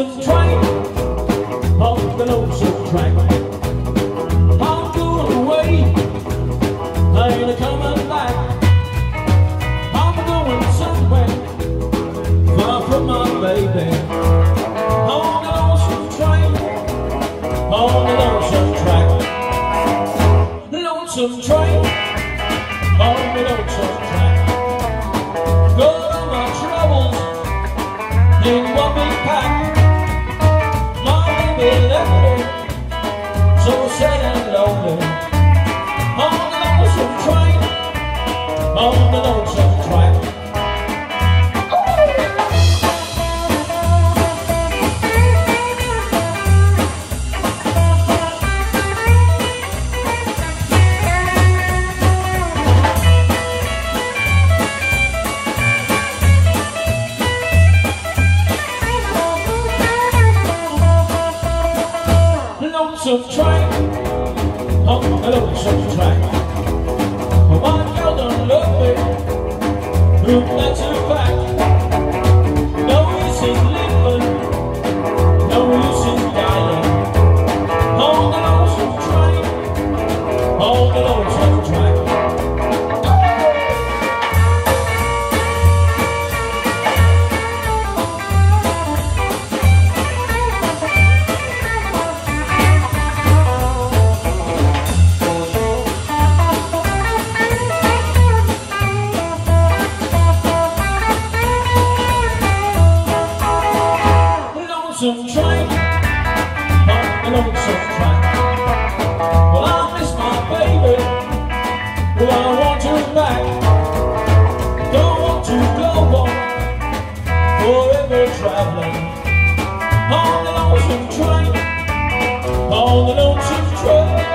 track. I'm going away, I ain't coming back. I'm going somewhere far from my baby. On the lonesome train, on the lonesome track. Lonesome train, on the lonesome track. Got all my troubles in one big pack. So sad and lonely. On a lonesome track. lonesome train, on the lonesome train. Well, I miss my baby, well, I want her back. Don't want to go on forever traveling on the lonesome train, on the lonesome train.